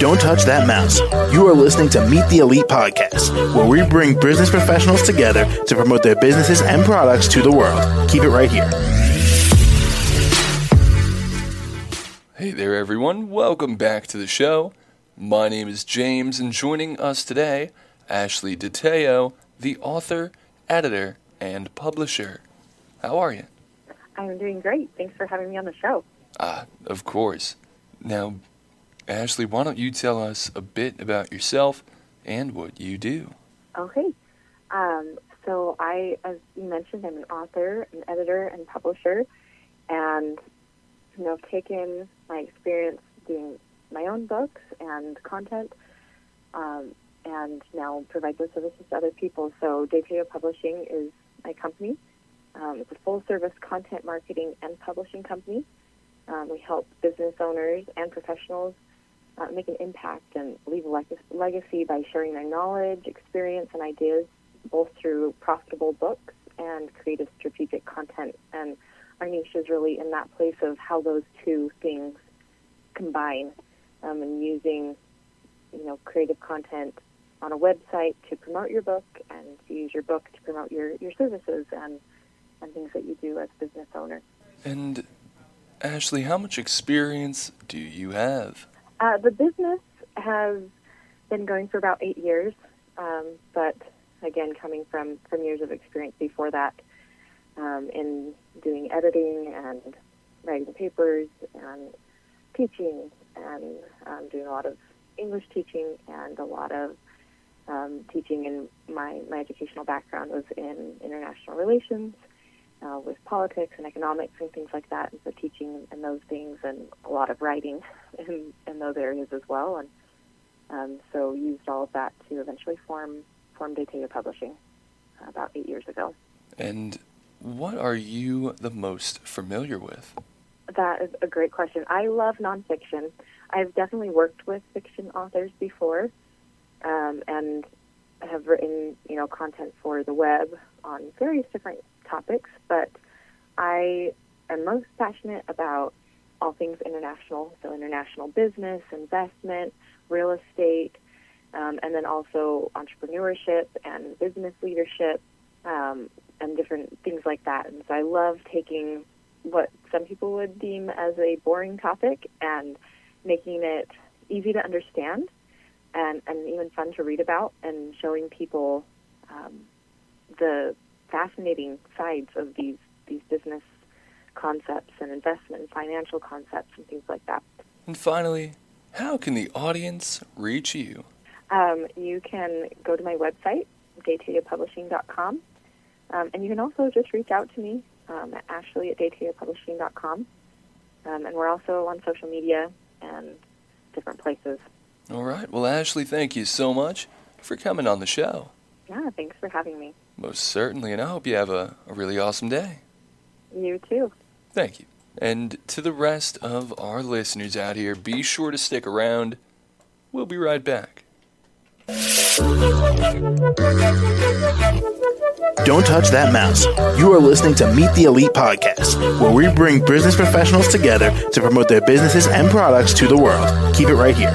Don't touch that mouse. You are listening to Meet the Elite podcast, where we bring business professionals together to promote their businesses and products to the world. Keep it right here. Hey there, everyone. Welcome back to the show. My name is James, and joining us today, Ashley De Tello, the author, editor, and publisher. How are you? I'm doing great. Thanks for having me on the show. Ah, of course. Now, Ashley, why don't you tell us a bit about yourself and what you do? Okay. Um, so I, as you mentioned, I'm an author, an editor, and publisher, and you know, I've taken my experience doing my own books and content, um, and now provide those services to other people. So De Tello Publishing is my company. Um, it's a full-service content marketing and publishing company. Um, we help business owners and professionals uh, make an impact and leave a leg- legacy by sharing their knowledge, experience, and ideas, both through profitable books and creative strategic content. And our niche is really in that place of how those two things combine um, and using, you know, creative content on a website to promote your book and to use your book to promote your, your services and, and things that you do as a business owner. And Ashley, how much experience do you have? Uh, the business has been going for about eight years, um, but again, coming from, from years of experience before that um, in doing editing and writing papers and teaching and um, doing a lot of English teaching and a lot of um, teaching in my, my educational background was in international relations uh, with politics and economics and things like that, and so teaching and those things and a lot of writing in, in those areas as well, and um, so used all of that to eventually form form De Tello Publishing uh, about eight years ago. And what are you the most familiar with? That is a great question. I love nonfiction. I've definitely worked with fiction authors before, um, and have written, you know, content for the web on various different topics. But I am most passionate about all things international, so international business, investment, real estate, um, and then also entrepreneurship and business leadership, um, and different things like that. And so I love taking what some people would deem as a boring topic and making it easy to understand and, and even fun to read about and showing people um, the fascinating sides of these, these business concepts and investment and financial concepts and things like that. And finally, how can the audience reach you? Um, you can go to my website, detellopublishing.com, um, and you can also just reach out to me um, at ashley at detellopublishing.com. Um, and we're also on social media and different places. All right. Well, Ashley, thank you so much for coming on the show. Yeah, thanks for having me. Most certainly, and I hope you have a, a really awesome day. You too. Thank you. And to the rest of our listeners out here, be sure to stick around. We'll be right back. Don't touch that mouse. You are listening to Meet the Elite podcast, where we bring business professionals together to promote their businesses and products to the world. Keep it right here.